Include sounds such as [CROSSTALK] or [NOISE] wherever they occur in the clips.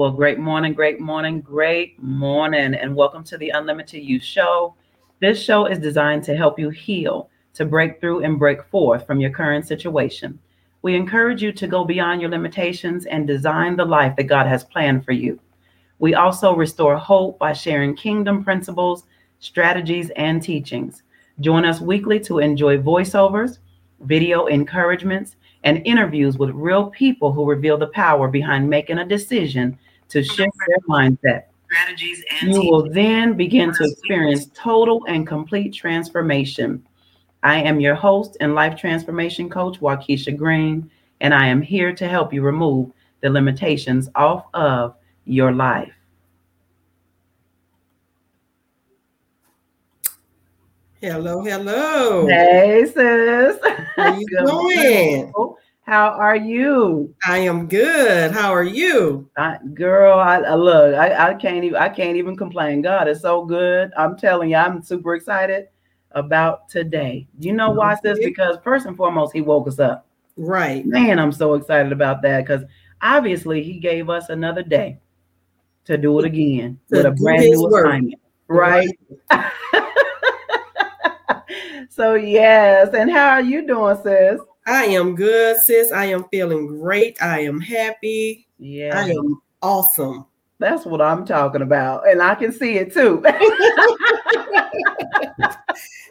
Well, great morning, great morning, great morning, and welcome to the Unlimited You Show. This show is designed to help you heal, to break through and break forth from your current situation. We encourage you to go beyond your limitations and design the life that God has planned for you. We also restore hope by sharing kingdom principles, strategies, and teachings. Join us weekly to enjoy voiceovers, video encouragements, and interviews with real people who reveal the power behind making a decision to shift their mindset. strategies and You will then begin to experience total and complete transformation. I am your host and life transformation coach, Waukesha Green, and I am here to help you remove the limitations off of your life. Hello, hello. Hey, sis. How you [LAUGHS] Good doing? How are you? I am good. How are you? I, girl, I, I look, I, I can't even I can't even complain. God is so good. I'm telling you, I'm super excited about today. You know why, sis? Because first and foremost, he woke us up. Right. Man, I'm so excited about that because obviously he gave us another day to do it again To with a brand new work. assignment. Right. [LAUGHS] so yes, and how are you doing, sis? I am good, sis. I am feeling great. I am happy. Yeah, I am awesome. that's what I'm talking about, and I can see it too.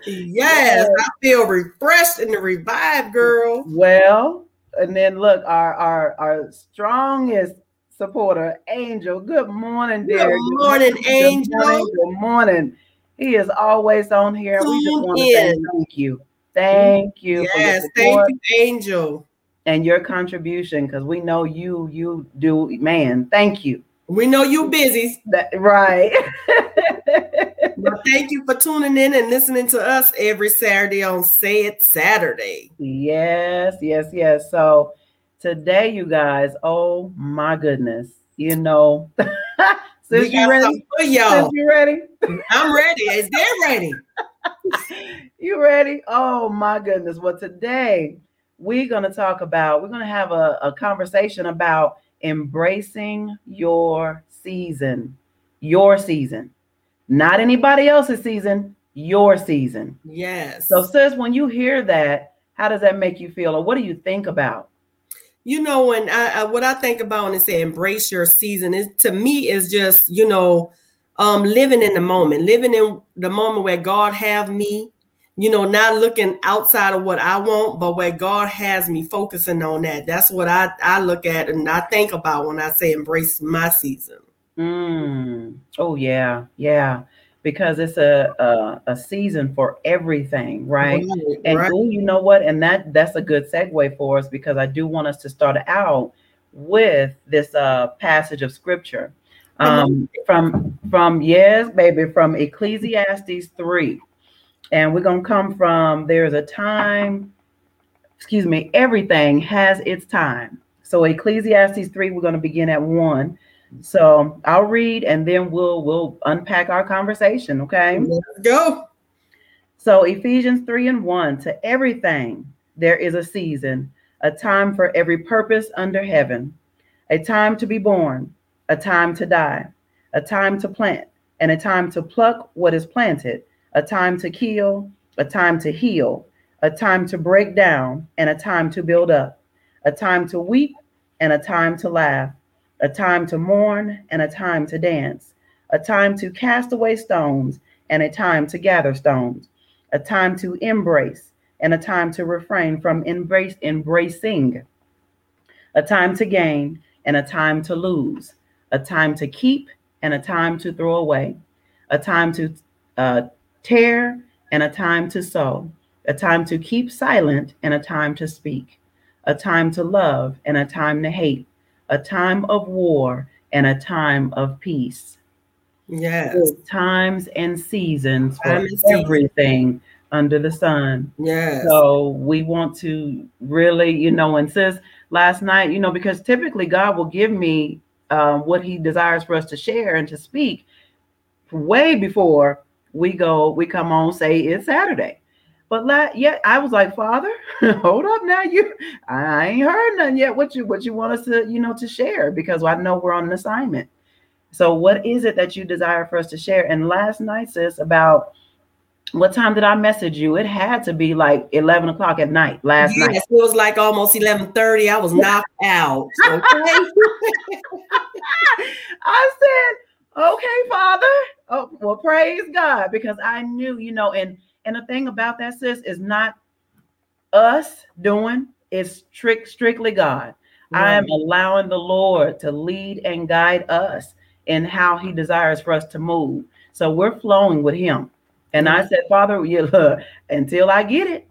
Yes, I feel refreshed and revived, girl. Well, and then look, our our our strongest supporter, Angel. Good morning, dear. Good morning, Angel. Good morning. Good morning. He is always on here. We just want to say thank you. Thank you Yes, thank you, Angel. and your contribution because we know you you do man. Thank you. We know you busy, That, right. [LAUGHS] but thank you for tuning in and listening to us every Saturday on Say It Saturday. Yes, yes, yes. So today, you guys, oh my goodness, you know, [LAUGHS] sis, you ready? for y'all. you ready? I'm ready. Is they ready? [LAUGHS] You ready? Oh my goodness. Well, today we're going to talk about, we're going to have a, a conversation about embracing your season, your season, not anybody else's season, your season. Yes. So, sis, when you hear that, how does that make you feel, or what do you think about? you know when I, I what I think about when it say embrace your season is to me is just you know um living in the moment, living in the moment where God have me, you know, not looking outside of what I want, but where God has me focusing on that. That's what I I look at and I think about when I say embrace my season. Mm. Oh yeah, yeah, because it's a, a a season for everything, right? And right. ooh, you know what? And that that's a good segue for us because I do want us to start out with this uh passage of scripture. Um from from yes, baby, from Ecclesiastes 3. And we're gonna come from there's a time, excuse me, everything has its time. So Ecclesiastes 3, we're gonna begin at one. So I'll read and then we'll we'll unpack our conversation, okay? Let's go. So Ephesians 3 and 1 to everything there is a season, a time for every purpose under heaven, a time to be born, a time to die, a time to plant, and a time to pluck what is planted, a time to kill, a time to heal, a time to break down, and a time to build up, a time to weep, and a time to laugh, a time to mourn, and a time to dance, a time to cast away stones, and a time to gather stones a time to embrace and a time to refrain from embrace embracing a time to gain and a time to lose a time to keep and a time to throw away a time to uh, tear and a time to sow a time to keep silent and a time to speak a time to love and a time to hate a time of war and a time of peace Yes. There's times and seasons for Time and season. everything under the sun. Yes. So we want to really, you know, and sis, last night, you know, because typically God will give me uh, what He desires for us to share and to speak way before we go, we come on, say it's Saturday. But la- yeah, I was like, Father, [LAUGHS] hold up now. You I ain't heard nothing yet. What you what you want us to, you know, to share because I know we're on an assignment. So what is it that you desire for us to share? And last night, sis, about what time did I message you? It had to be like 11 o'clock at night last yes, night. It was like almost 11:30. I was knocked out. [LAUGHS] Okay. I said, okay, Father. Oh, well, praise God, because I knew, you know, and and the thing about that, sis, is not us doing, it's strict, strictly God. Right. I am allowing the Lord to lead and guide us in how He desires for us to move. So we're flowing with Him. And I said, Father, you look, until I get it,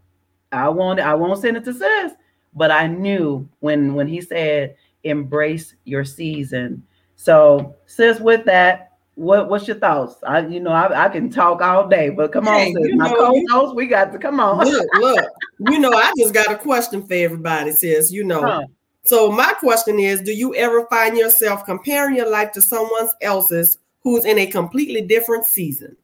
I won't, I won't send it to sis. But I knew when when he said, embrace your season. So, sis, with that, what what's your thoughts? I you know I, I can talk all day, but come hey, on, sis. My co-host, we got to come on. Look, look, you know, I just got a question for everybody, sis. You know. Huh. So my question is: Do you ever find yourself comparing your life to someone else's who's in a completely different season?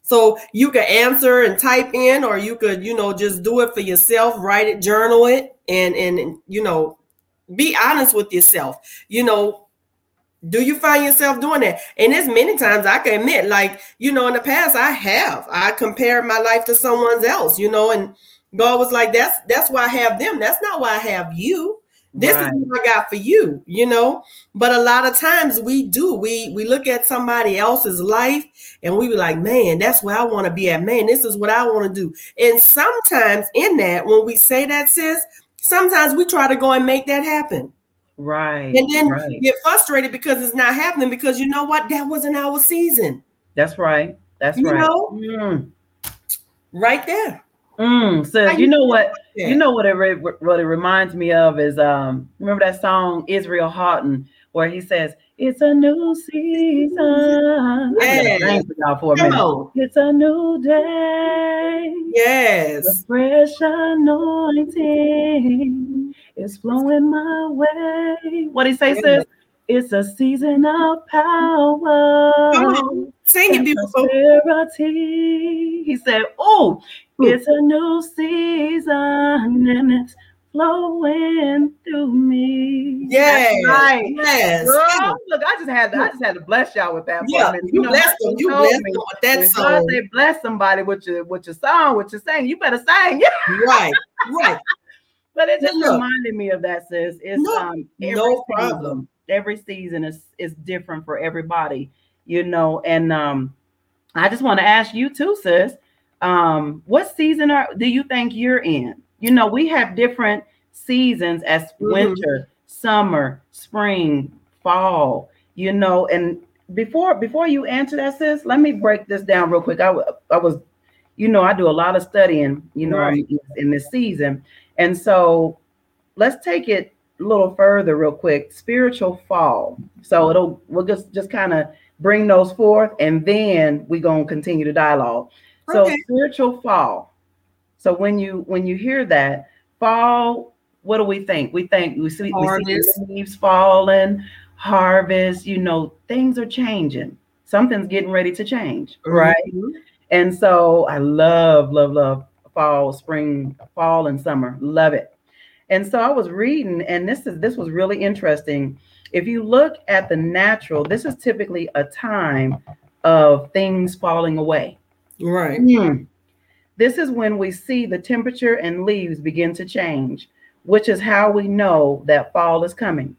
So you could answer and type in, or you could, you know, just do it for yourself, write it, journal it, and and you know, be honest with yourself. You know, do you find yourself doing that? And there's many times I can admit, like, you know, in the past I have. I compared my life to someone's else, you know, and God was like, That's that's why I have them. That's not why I have you. This right. is what I got for you, you know. But a lot of times we do. We we look at somebody else's life and we be like, man, that's where I want to be at. Man, this is what I want to do. And sometimes in that, when we say that, sis, sometimes we try to go and make that happen. Right. And then right. get frustrated because it's not happening because you know what? That wasn't our season. That's right. That's you right. Know? Mm. Right there. Mm, so you know what? You know what it re- what it reminds me of is um remember that song Israel Houghton where he says it's a new season. Yes. for a Come minute. On. It's a new day. Yes. The fresh anointing is flowing my way. What he say, sis? It's a season of power. Sing it, beautiful. He said, Oh, it's a new season and it's flowing through me. Yes, right. Yes. Girl, look, I just had to, I just had to bless y'all with that. Yeah, you, you know, blessed them. You blessed them with that song. I say bless somebody with your with your song, with your saying, you better sing. Yeah. [LAUGHS] Right, right. But it just look, reminded me of that, sis. It's no, um no problem. Season, every season is is different for everybody, you know. And um, I just want to ask you too, sis. Um, what season are do you think you're in? You know, we have different seasons as mm-hmm. winter, summer, spring, fall, you know, and before before you answer that, sis, let me break this down real quick. I, I was, you know, I do a lot of studying, you know, right. in, in this season. And so let's take it a little further real quick. Spiritual fall. So it'll we'll just just kind of bring those forth and then we're gonna continue the dialogue. So okay. spiritual fall. So when you when you hear that fall, what do we think? We think we see, we see leaves falling, harvest. You know, things are changing. Something's getting ready to change, mm-hmm. right? And so I love, love, love fall, spring, fall, and summer. Love it. And so I was reading, and this is this was really interesting. If you look at the natural, this is typically a time of things falling away. Right. Mm. This is when we see the temperature and leaves begin to change, which is how we know that fall is coming.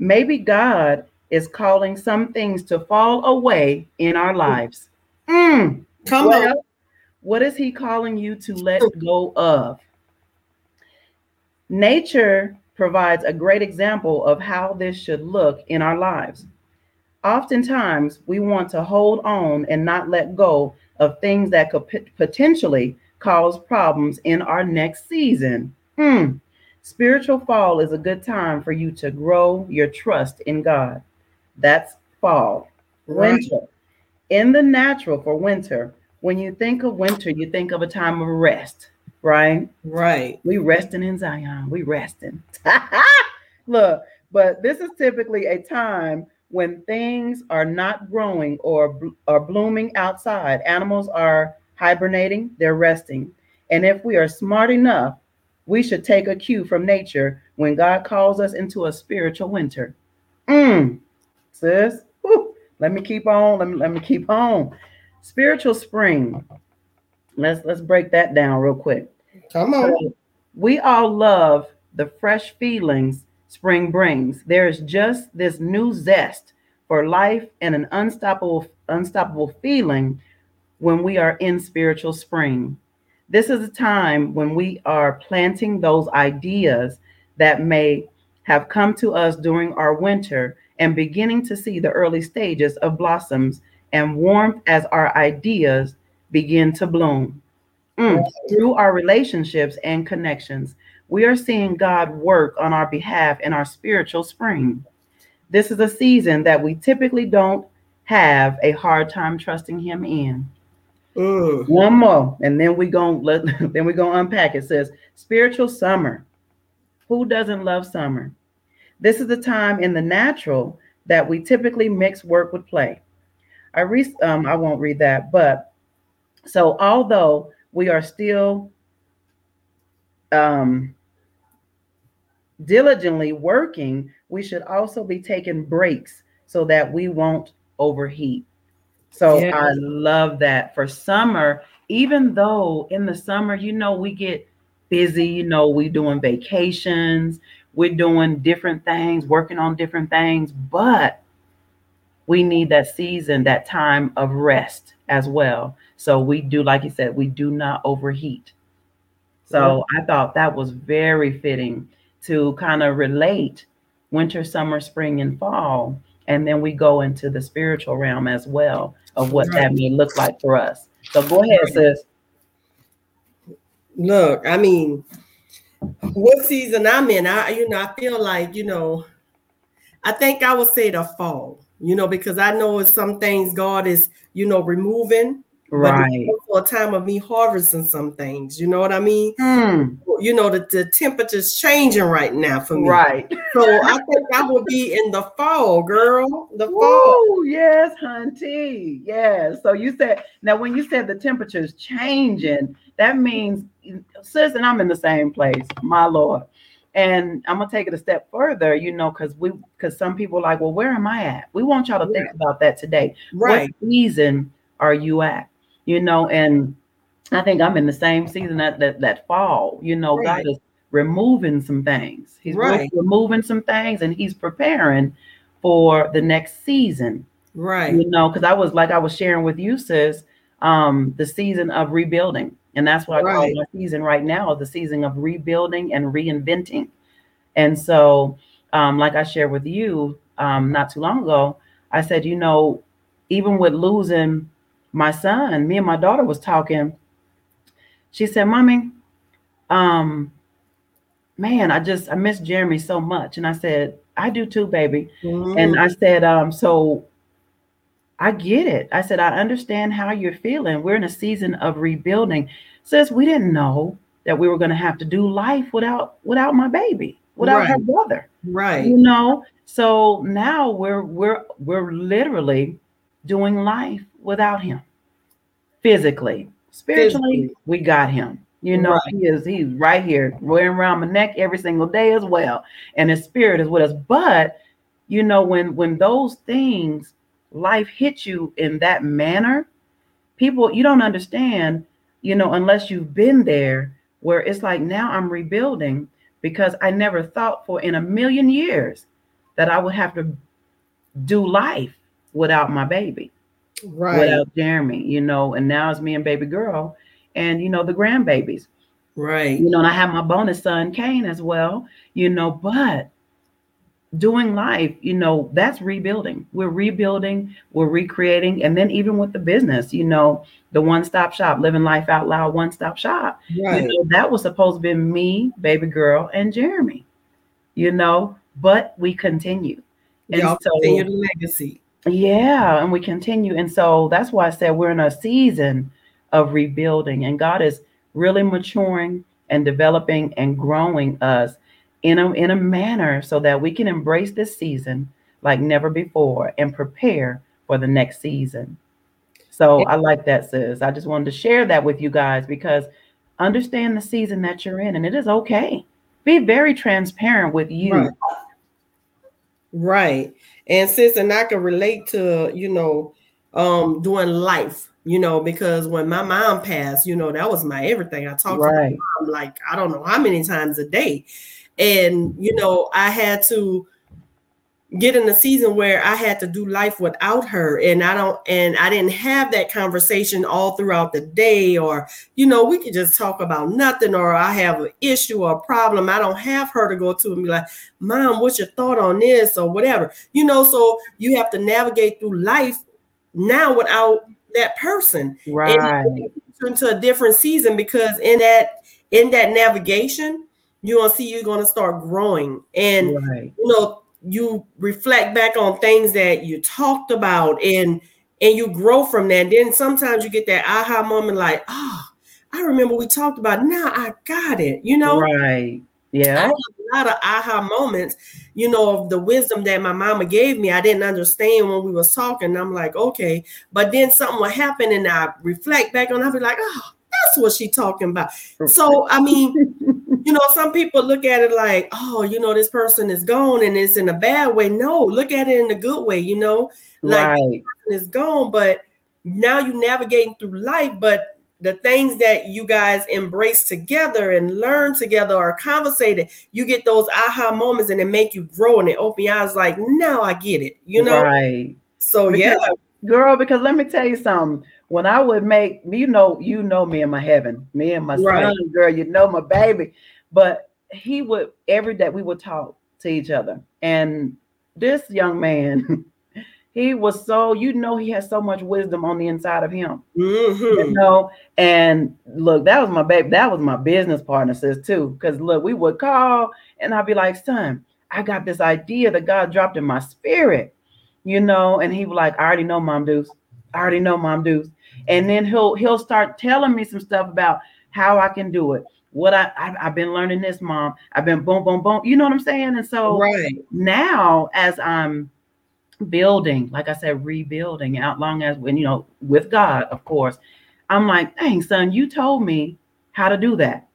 Maybe God is calling some things to fall away in our lives. Mm. Come well, on. What is He calling you to let go of? Nature provides a great example of how this should look in our lives. Oftentimes, we want to hold on and not let go of things that could p- potentially cause problems in our next season. Hmm. Spiritual fall is a good time for you to grow your trust in God. That's fall. Right. Winter. In the natural for winter, when you think of winter, you think of a time of rest, right? Right. We resting in Zion. We resting. [LAUGHS] Look, but this is typically a time when things are not growing or are blooming outside, animals are hibernating, they're resting. And if we are smart enough, we should take a cue from nature when God calls us into a spiritual winter. Mm, sis, whew, let me keep on. Let me let me keep on. Spiritual spring. Let's let's break that down real quick. Come on. So we all love the fresh feelings spring brings. There is just this new zest for life and an unstoppable unstoppable feeling when we are in spiritual spring. This is a time when we are planting those ideas that may have come to us during our winter and beginning to see the early stages of blossoms and warmth as our ideas begin to bloom. Mm. Through our relationships and connections, we are seeing God work on our behalf in our spiritual spring. This is a season that we typically don't have a hard time trusting Him in. One more, and then we going let [LAUGHS] then we gonna unpack. It says spiritual summer. Who doesn't love summer? This is the time in the natural that we typically mix work with play. I re- um, I won't read that, but so although we are still um, diligently working, we should also be taking breaks so that we won't overheat. So yes. I love that for summer, even though in the summer, you know, we get busy, you know, we're doing vacations, we're doing different things, working on different things, but we need that season, that time of rest as well. So we do, like you said, we do not overheat. So. I thought that was very fitting to kind of relate winter, summer, spring, and fall. And then we go into the spiritual realm as well of what right. that may look like for us. So go ahead, sis. Look, I mean, what season I'm in, I you know, I feel like, you know, I think I would say the fall, you know, because I know it's some things God is, you know, removing right. for a time of me harvesting some things you know what i mean? Mm. you know the, the temperature's changing right now for me. Right. So i think i will be in the fall girl the Woo, fall. yes hunty yes. So you said now when you said the temperature's changing that means sis and i'm in the same place my lord and I'm gonna take it a step further, you know, because we because some people like, well, where am I at? We want y'all to think about that today. Right. What season are you at? you know, and I think I'm in the same season that that, that fall, you know, right. God is removing some things. He's right. removing some things and he's preparing for the next season. Right. You know, because I was like I was sharing with you, sis, um, the season of rebuilding. And that's what I call my season right now, the season of rebuilding and reinventing. And so, um, like I shared with you um, not too long ago, I said, you know, even with losing my son, me and my daughter was talking. She said, Mommy, um, man, I just I miss Jeremy so much. And I said, I do too, baby. Mm-hmm. And I said, um, so I get it. I said, I understand how you're feeling. We're in a season of rebuilding. Says we didn't know that we were going to have to do life without without my baby, without right. her brother. Right. You know, so now we're we're we're literally doing life without him physically. Spiritually, physically. we got him. You know, right. he is he's right here, wearing around my neck every single day as well. And his spirit is with us. But you know, when when those things life hits you in that manner, people you don't understand, you know, unless you've been there where it's like now I'm rebuilding because I never thought for in a million years that I would have to do life without my baby, right? Without Jeremy, you know. And now it's me and baby girl, and you know the grandbabies, right? You know, and I have my bonus son Kane as well, you know. But doing life, you know, that's rebuilding. We're rebuilding, we're recreating, and then even with the business, you know, the one-stop shop, living life out loud, one-stop shop. Right. You know, that was supposed to be me, baby girl, and Jeremy. You know, but we continue. And Y'all so, continue the legacy. Yeah, and we continue. And so that's why I said we're in a season of rebuilding, and God is really maturing and developing and growing us in a in a manner so that we can embrace this season like never before and prepare for the next season. So I like that, sis. I just wanted to share that with you guys because understand the season that you're in, and it is okay. Be very transparent with you. Right. right. And sis, and I can relate to, you know, um, doing life, you know, because when my mom passed, you know, that was my everything. I talked right. to my mom like I don't know how many times a day. And you know, I had to get in a season where I had to do life without her. And I don't and I didn't have that conversation all throughout the day or you know we could just talk about nothing or I have an issue or a problem. I don't have her to go to and be like mom what's your thought on this or whatever? You know so you have to navigate through life now without that person. Right. into a different season because in that in that navigation you're gonna see you're gonna start growing and right. you know you reflect back on things that you talked about and and you grow from that. And then sometimes you get that aha moment like, oh, I remember we talked about now I got it, you know? Right. Yeah. a lot of aha moments, you know, of the wisdom that my mama gave me. I didn't understand when we was talking. I'm like, okay. But then something will happen and I reflect back on, I'll be like, oh, what she talking about. So I mean, you know, some people look at it like, oh, you know, this person is gone and it's in a bad way. No, look at it in a good way, you know, like right. is gone, but now you're navigating through life, but the things that you guys embrace together and learn together or conversated, you get those aha moments and it make you grow and it open your eyes like, now I get it, you know? Right. So because, yeah. Girl, because let me tell you something when I would make you know, you know me and my heaven, me and my right. son, girl, you know my baby. But he would every day we would talk to each other. And this young man, [LAUGHS] he was so you know he has so much wisdom on the inside of him. Mm-hmm. You know, and look, that was my baby, that was my business partner, says too. Because look, we would call and I'd be like, son, I got this idea that God dropped in my spirit, you know, and he was like, I already know, Mom Deuce. I already know, Mom Deuce and then he'll he'll start telling me some stuff about how I can do it. What I I've, I've been learning this, mom. I've been boom, boom, boom. You know what I'm saying? And so right now, as I'm building, like I said, rebuilding out long as when you know with God, of course, I'm like, dang, son, you told me how to do that,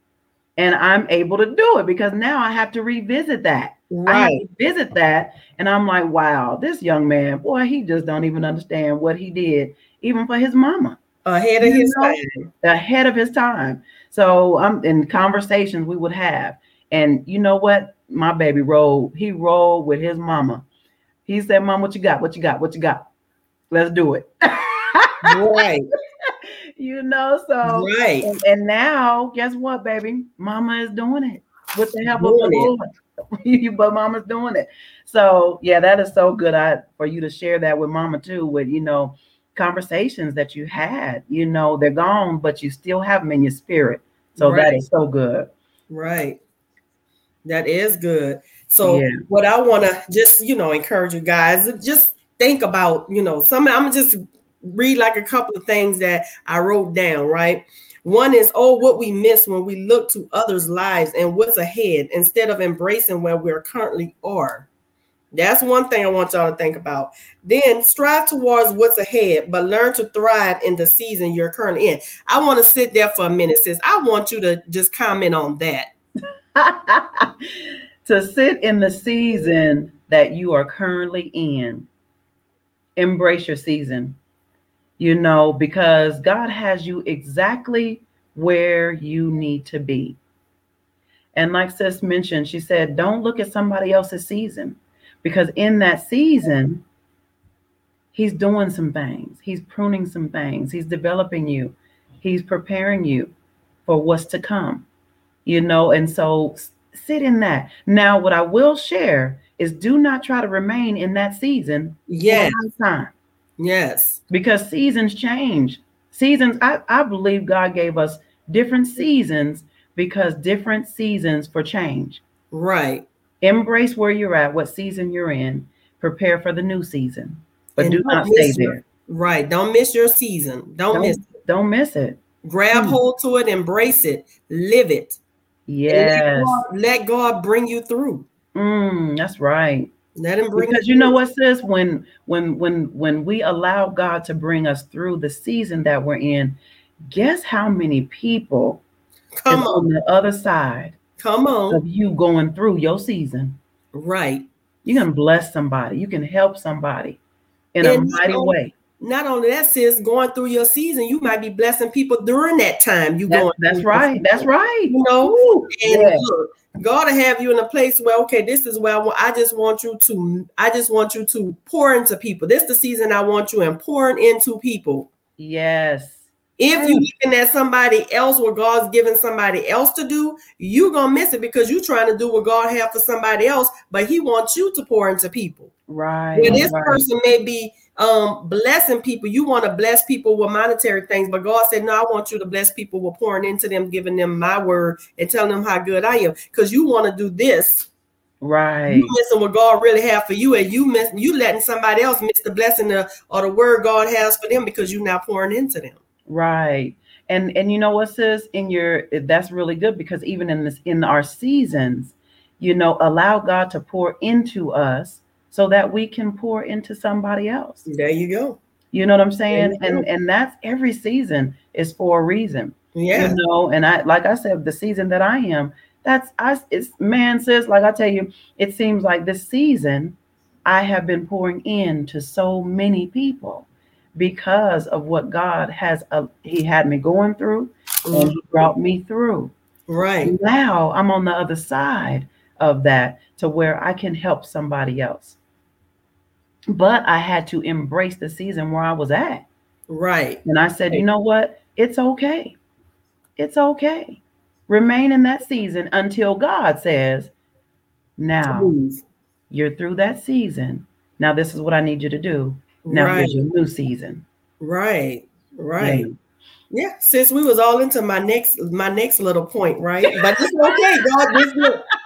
and I'm able to do it because now I have to revisit that. Right. visit that, and I'm like, wow, this young man, boy, he just don't even understand what he did even for his mama. Ahead of you his know, time. Ahead of his time. So I'm um, in conversations we would have. And you know what? My baby rolled, he rolled with his mama. He said, Mom, what you got? What you got? What you got? Let's do it. right. [LAUGHS] you know, so right. And, and, now, guess what, baby? Mama is doing it with the help doing of the Lord. [LAUGHS] but mama's doing it. So yeah, that is so good. I for you to share that with mama too, with you know, conversations that you had. You know, they're gone, but you still have them in your spirit. So right. that is so good. Right. That is good. So yeah. what I want to just, you know, encourage you guys, just think about, you know, some I'm just read like a couple of things that I wrote down, right? One is, oh, what we miss when we look to others' lives and what's ahead instead of embracing where we're currently are. That's one thing I want y'all to think about. Then strive towards what's ahead, but learn to thrive in the season you're currently in. I want to sit there for a minute, sis. I want you to just comment on that. [LAUGHS] to sit in the season that you are currently in, embrace your season, you know, because God has you exactly where you need to be. And like Sis mentioned, she said, don't look at somebody else's season because in that season, he's doing some things, he's pruning some things, he's developing you, he's preparing you for what's to come, you know. And so sit in that. Now, what I will share is do not try to remain in that season. Yes. Time. Yes. Because seasons change. Seasons, I, I believe God gave us different seasons because different seasons for change. Right. Embrace where you're at, what season you're in. Prepare for the new season, but and do not stay your, there. Right. Don't miss your season. Don't, don't miss it. Don't miss it. Grab hmm. hold to it, embrace it, live it. Yes. Let God, let God, bring you through. Mm, that's right. Let him bring because you know what says when when when when we allow God to bring us through the season that we're in, guess how many people Come on. on the other side Come on. of you going through your season. Right. You can bless somebody. You can help somebody in a mighty so- way. Not only that, sis, going through your season, you might be blessing people during that time. You That's, going that's right. That's right. You know, Ooh, And yeah. look, God to have you in a place where okay, this is where I want. I just want you to. I just want you to pour into people. This is the season I want you and pouring into people. Yes. If you looking at somebody else, what God's giving somebody else to do, you're gonna miss it because you're trying to do what God have for somebody else, but He wants you to pour into people. Right. Where this right. person may be um blessing people, you want to bless people with monetary things, but God said, No, I want you to bless people with pouring into them, giving them my word and telling them how good I am. Because you want to do this. Right. You missing what God really have for you, and you miss you letting somebody else miss the blessing or the word God has for them because you're not pouring into them. Right. And and you know what, sis, in your eh, that's really good because even in this in our seasons, you know, allow God to pour into us so that we can pour into somebody else. There you go. You know what I'm saying? And and that's every season is for a reason. Yeah. You know, and I like I said, the season that I am, that's I it's man says, like I tell you, it seems like this season I have been pouring in to so many people because of what God has uh, He had me going through and He brought me through. Right. Now I'm on the other side of that to where I can help somebody else. But I had to embrace the season where I was at. Right. And I said, you know what? It's okay. It's okay. Remain in that season until God says, now Move. you're through that season. Now this is what I need you to do. Now Right. your new season. Right. Right. Yeah. Yeah, since we was all into my next my next little point, right? But it's okay, God. This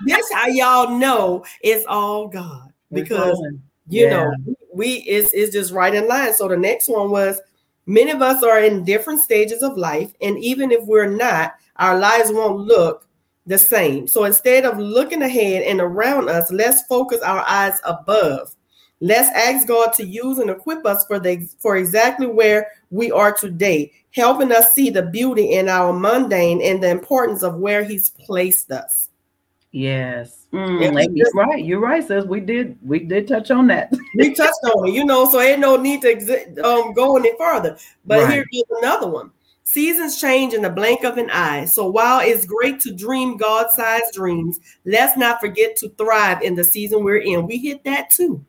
this how y'all know it's all God because you Yeah. know we is is just right in line. So the next one was many of us are in different stages of life, and even if we're not, our lives won't look the same. So instead of looking ahead and around us, let's focus our eyes above. Let's ask God to use and equip us for the for exactly where we are today, helping us see the beauty in our mundane and the importance of where He's placed us. Yes. Mm, we and just- you're right. You're right, sis. We did we did touch on that. [LAUGHS] We touched on it, you know, so ain't no need to exi- um, go any further. But Right. here's another one. Seasons change in the blink of an eye. So while it's great to dream God-sized dreams, let's not forget to thrive in the season we're in. We hit that too.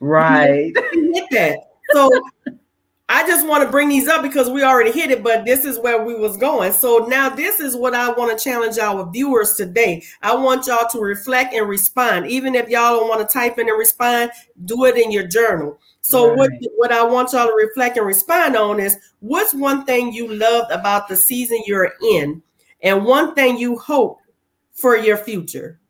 Right. Hit that. So [LAUGHS] I just want to bring these up because we already hit it, but this is where we was going. So now this is what I want to challenge our viewers today. I want y'all to reflect and respond. Even if y'all don't want to type in and respond, do it in your journal. So what what I want y'all to reflect and respond on is what's one thing you loved about the season you're in and one thing you hope for your future.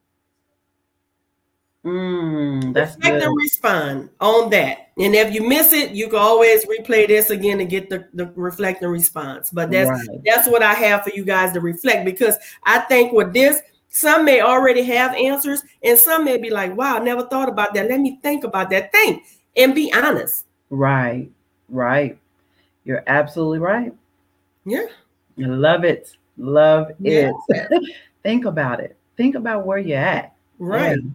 Mm, that's Reflect good. and respond on that. And if you miss it, you can always replay this again to get the, the reflect and response. But that's Right. that's what I have for you guys to reflect because I think with this, some may already have answers, and some may be like, wow, I never thought about that. Let me think about that. thing and be honest. Right. Right. You're absolutely right. Yeah. I love it. Love Yeah. it. [LAUGHS] Think about it. Think about where you're at. Right. Yeah.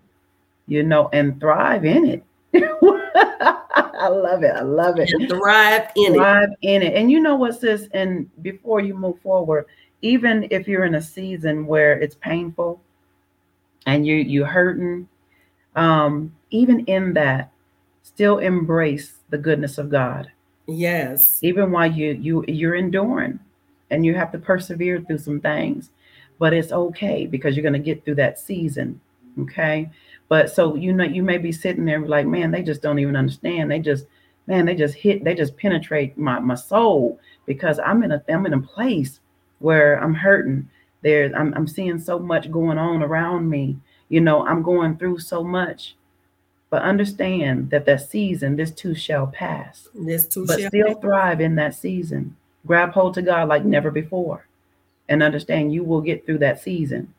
You know, and thrive in it. [LAUGHS] I love it. I love it. And thrive in it. Thrive in it. And you know what, sis? And before you move forward, even if you're in a season where it's painful and you you hurting, um, even in that, still embrace the goodness of God. Yes. Even while you you you're enduring and you have to persevere through some things. But it's okay because you're gonna get through that season. Okay. But so you know, you may be sitting there like, man, they just don't even understand. They just, man, they just hit, they just penetrate my my soul because I'm in a I'm in a place where I'm hurting. There's I'm I'm seeing so much going on around me. You know, I'm going through so much. But understand that that season, this too shall pass. This too But shall still pass. thrive in that season. Grab hold to God like never before. And understand you will get through that season.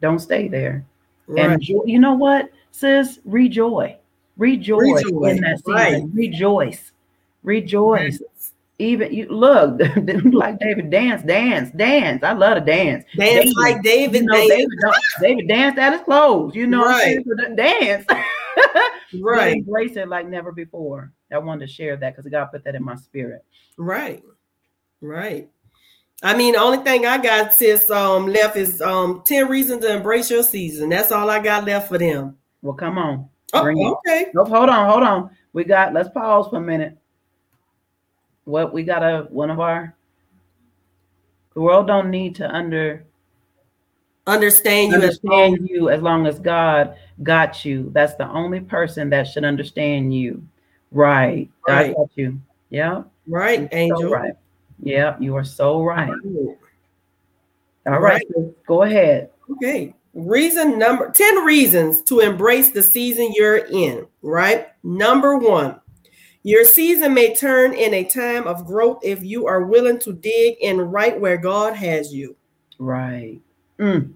Don't stay there. Right. And you know what, sis? Rejoice. Rejoice Rejoice, in that season. right. Rejoice. Rejoice. Mm-hmm. even you look [LAUGHS] like David dance, dance, dance. I love to dance. Dance David, like David. You know, David, David danced at his clothes. You know, right? Dance. [LAUGHS] right. embrace it like never before. I wanted to share that because God put that in my spirit. Right. Right. I mean, the only thing I got sis um left is um 10 reasons to embrace your season. That's all I got left for them. Well, come on. Oh, okay. Oh, hold on, hold on. We got let's pause for a minute. What we got a one of our the world don't need to under understand you understand as you as long as God got you. That's the only person that should understand you. Right. Right. I got you. Yeah. Right, Angel. So right. Yeah, you are so right. All right. So go ahead. Okay. Reason number 10 reasons to embrace the season you're in, right? Number one, your season may turn in a time of growth if you are willing to dig in right where God has you. Right. Mm.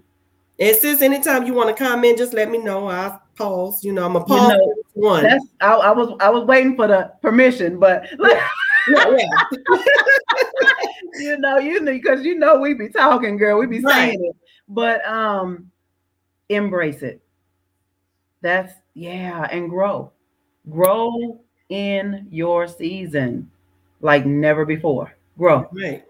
And sis, anytime you want to comment, just let me know. I'll pause. You know, I'm a pause You know, one. That's I, I was I was waiting for the permission, but [LAUGHS] Yeah, yeah. [LAUGHS] you know, you know, because you know we be talking, girl, we be Right. saying it, but um, embrace it. That's yeah, and grow, grow in your season like never before. Grow. Right.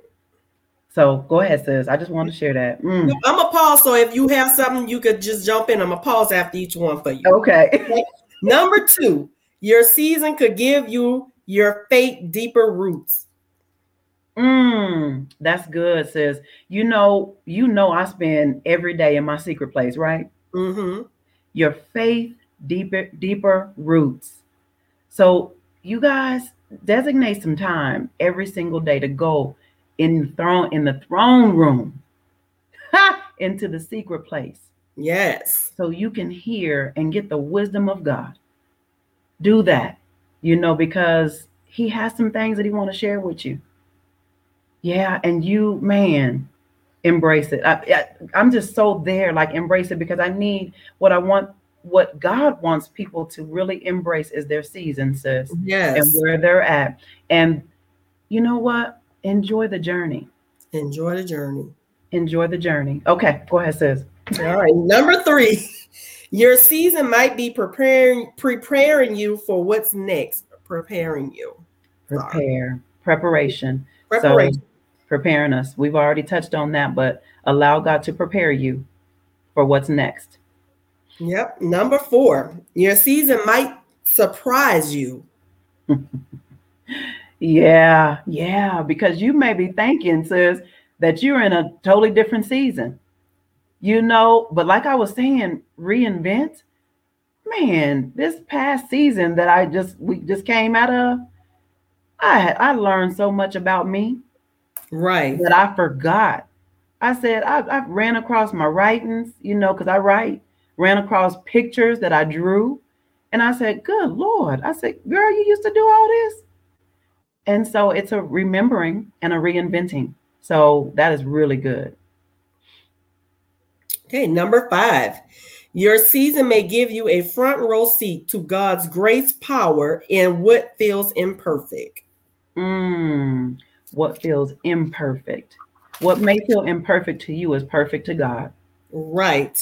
So go ahead, sis. I just wanted to share that. Mm. I'm a pause. So if you have something, you could just jump in. I'm a pause after each one for you. Okay. Number two, your season could give you your faith deeper roots. Mm, that's good, sis. You know, you know, I spend every day in my secret place, right? Mm-hmm. Your faith deeper, deeper roots. So you guys designate some time every single day to go in throne in the throne room [LAUGHS] into the secret place Yes. so you can hear and get the wisdom of God. Do that, you know, because He has some things that He want to share with you. Yeah, and you, man, embrace it. I, I, I'm just so there, like embrace it because I need what I want. What God wants people to really embrace is their season, sis, Yes, and where they're at. And you know what? Enjoy the journey. Enjoy the journey. Enjoy the journey. Okay, go ahead, sis. All right. Number three, [LAUGHS] your season might be preparing preparing you for what's next. Preparing you. Prepare, preparation. Preparation. preparing us. We've already touched on that, but allow God to prepare you for what's next. Yep. Number four, your season might surprise you. [LAUGHS] Yeah, yeah, because you may be thinking, sis, that you're in a totally different season. You know, but like I was saying, reinvent. Man, this past season that I just we just came out of, I I learned so much about me. Right. that I forgot. I said I, I ran across my writings, you know, because I write, ran across pictures that I drew. And I said, Good Lord. I said, Girl, you used to do all this. And so it's a remembering and a reinventing. So that is really good. Okay, number five. Your season may give you a front row seat to God's grace power in what feels imperfect. Mm, what feels imperfect. What may feel imperfect to you is perfect to God. Right.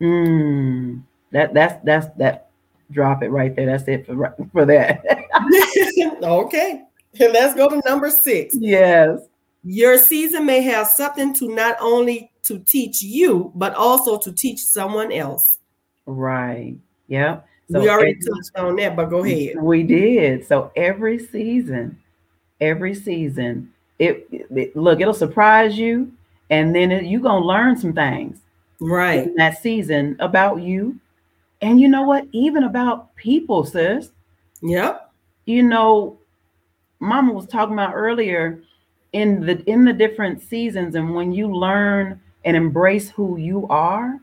Mm, that that's that's that drop it right there. That's it for for that. [LAUGHS] okay. Let's go to number six. yes. Your season may have something to not only to teach you, but also to teach someone else. Right. Yep. So we already every- touched on that, but go ahead. We did. So every season, every season, it, it- look, it'll surprise you, and then it, you're gonna learn some things Right. in that season about you, and you know what? Even about people, sis. Yep. You know, Mama was talking about earlier in the in the different seasons, and when you learn and embrace who you are,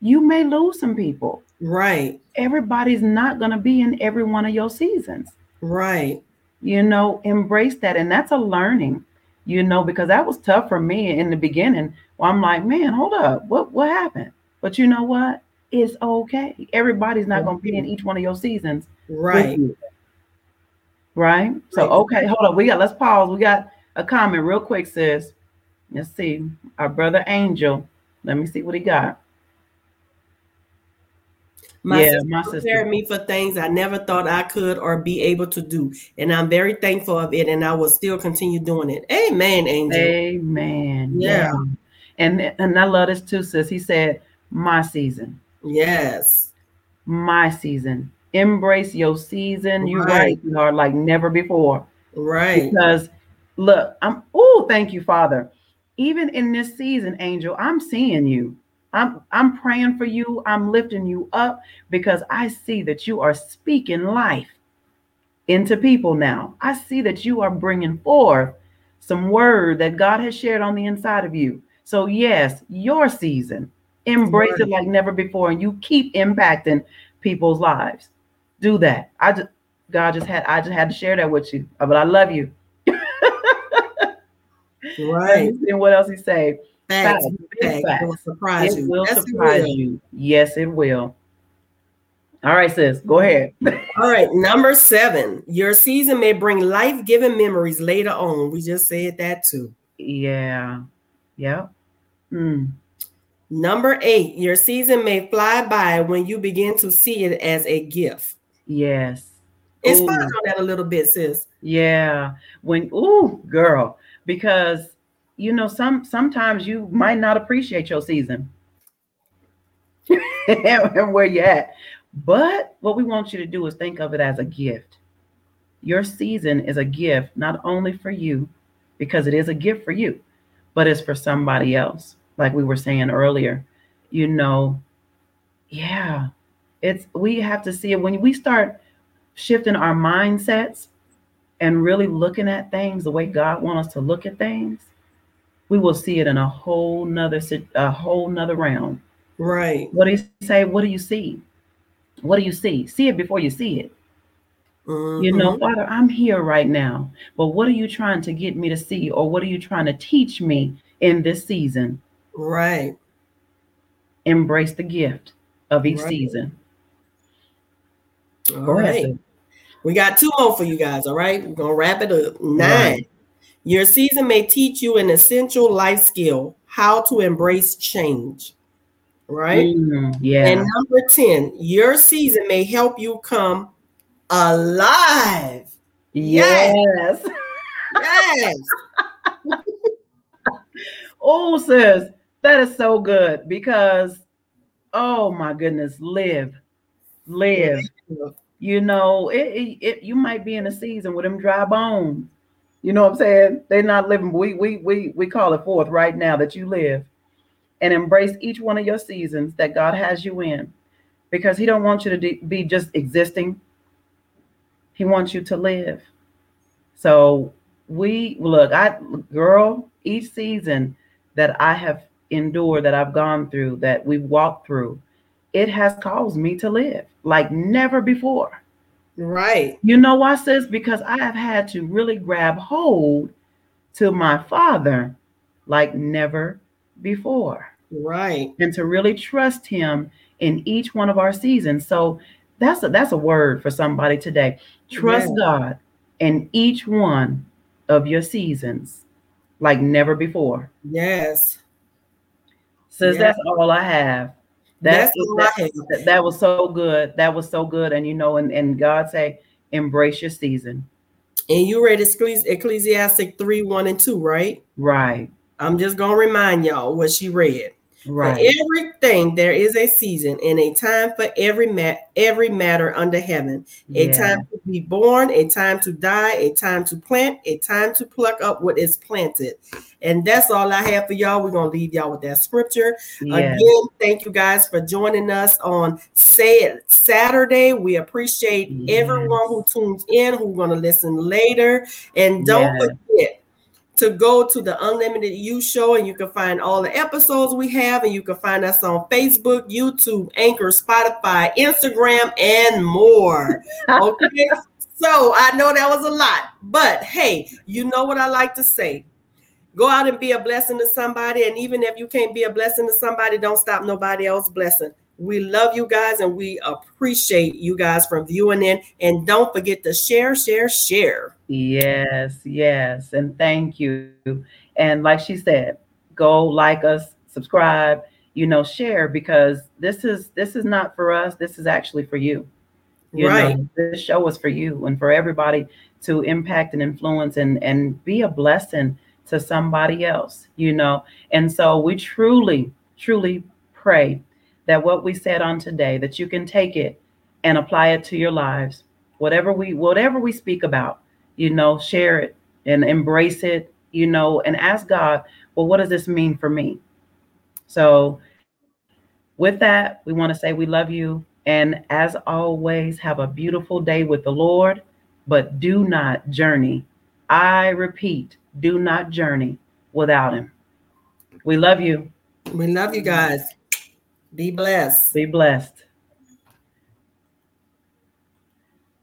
you may lose some people. Right. Everybody's not gonna be in every one of your seasons. Right. you know embrace that and that's a learning you know because that was tough for me in the beginning well i'm like man hold up what what happened but you know what it's okay everybody's not going to be in each one of your seasons Right. you. Right. So okay, hold on. We got let's pause. We got a comment real quick, sis. Let's see. Our brother Angel. Let me see what he got. My yeah, sister my sister prepared me for things I never thought I could or be able to do. And I'm very thankful of it. And I will still continue doing it. Amen, Angel. Amen. Yeah. yeah. And and I love this too, sis. He said, My season. Yes. My season. Embrace your season. You're right, you are like never before. Right. Because look, I'm oh, thank you, Father. Even in this season, Angel, I'm seeing you. I'm I'm praying for you. I'm lifting you up because I see that you are speaking life into people now. I see that you are bringing forth some word that God has shared on the inside of you. So yes, your season. Embrace right. it like never before and you keep impacting people's lives. Do that. I just God just had I just had to share that with you. But I love you. Right. And what else he say? Facts. Facts. Facts. It will surprise it you. Will yes, surprise will. you. Yes, it will. All right, sis, go ahead. [LAUGHS] All right, number seven. Your season may bring life-giving memories later on. We just said that too. Yeah. Yeah. Mm. Number eight, your season may fly by when you begin to see it as a gift. Yes. Expand on that a little bit, sis. Yeah. When, ooh, girl, because you know, some sometimes you might not appreciate your season [LAUGHS] and where you're at. But what we want you to do is think of it as a gift. Your season is a gift, not only for you, because it is a gift for you, but it's for somebody else. Like we were saying earlier, you know, yeah, it's we have to see it when we start shifting our mindsets and really looking at things the way God wants us to look at things we will see it in a whole nother a whole nother realm. Right. What do you say? What do you see? What do you see? See it before you see it. Mm-hmm. You know, mm-hmm. Father, I'm here right now, but what are you trying to get me to see, or what are you trying to teach me in this season? Right. Embrace the gift of each right. season. All right. We got two more for you guys. All right. We're gonna wrap it up. Nine. Right. Your season may teach you an essential life skill how to embrace change. Right? Mm, yeah. And number 10, your season may help you come alive. Yes. Yes. yes. [LAUGHS] oh, sis, that is so good because, oh my goodness, live, live. You know, it, it, it you might be in a season with them dry bones you know what I'm saying? They're not living. We we we we call it forth right now that you live and embrace each one of your seasons that God has you in because he don't want you to de- be just existing. He wants you to live. So we look, I girl, each season that I have endured, that I've gone through, that we've walked through, it has caused me to live like never before. Right. You know why, sis? Because I have had to really grab hold to my father like never before. Right. And to really trust him in each one of our seasons. So that's a that's a word for somebody today. Trust yeah. God in each one of your seasons like never before. Yes. Says yes. that's all I have. That's, that, that, that, was so good. That was so good. And you know, and, and God say, embrace your season. And you read Ecclesiastic 3, 1 and 2, right? Right. I'm just gonna remind y'all what she read. Right. For everything there is a season and a time for every mat every matter under heaven. A yeah. time to be born, a time to die, a time to plant, a time to pluck up what is planted. And that's all I have for y'all. We're gonna leave y'all with that scripture. Yes. Again, thank you guys for joining us on Say It Saturday. We appreciate yes. everyone who tunes in, who's gonna listen later. And don't yes. forget to go to the Unlimited You Show, and you can find all the episodes we have, and you can find us on Facebook, YouTube, Anchor, Spotify, Instagram, and more. [LAUGHS] Okay. so I know that was a lot, but hey, you know what I like to say. Go out and be a blessing to somebody. And even if you can't be a blessing to somebody, don't stop nobody else blessing. We love you guys and we appreciate you guys for viewing in. And don't forget to share, share, share. Yes, yes. And thank you. And like she said, go like us, subscribe, you know, share because this is this is not for us. This is actually for you. You right. Know, this show is for you and for everybody to impact and influence and and be a blessing to somebody else, you know. And so we truly, truly pray that what we said on today, that you can take it and apply it to your lives. Whatever we whatever we speak about, you know, share it and embrace it, you know, and ask God, well, what does this mean for me? So with that, we want to say we love you. And as always, have a beautiful day with the Lord, but do not journey. I repeat, do not journey without him. We love you. We love you guys. Be blessed. Be blessed.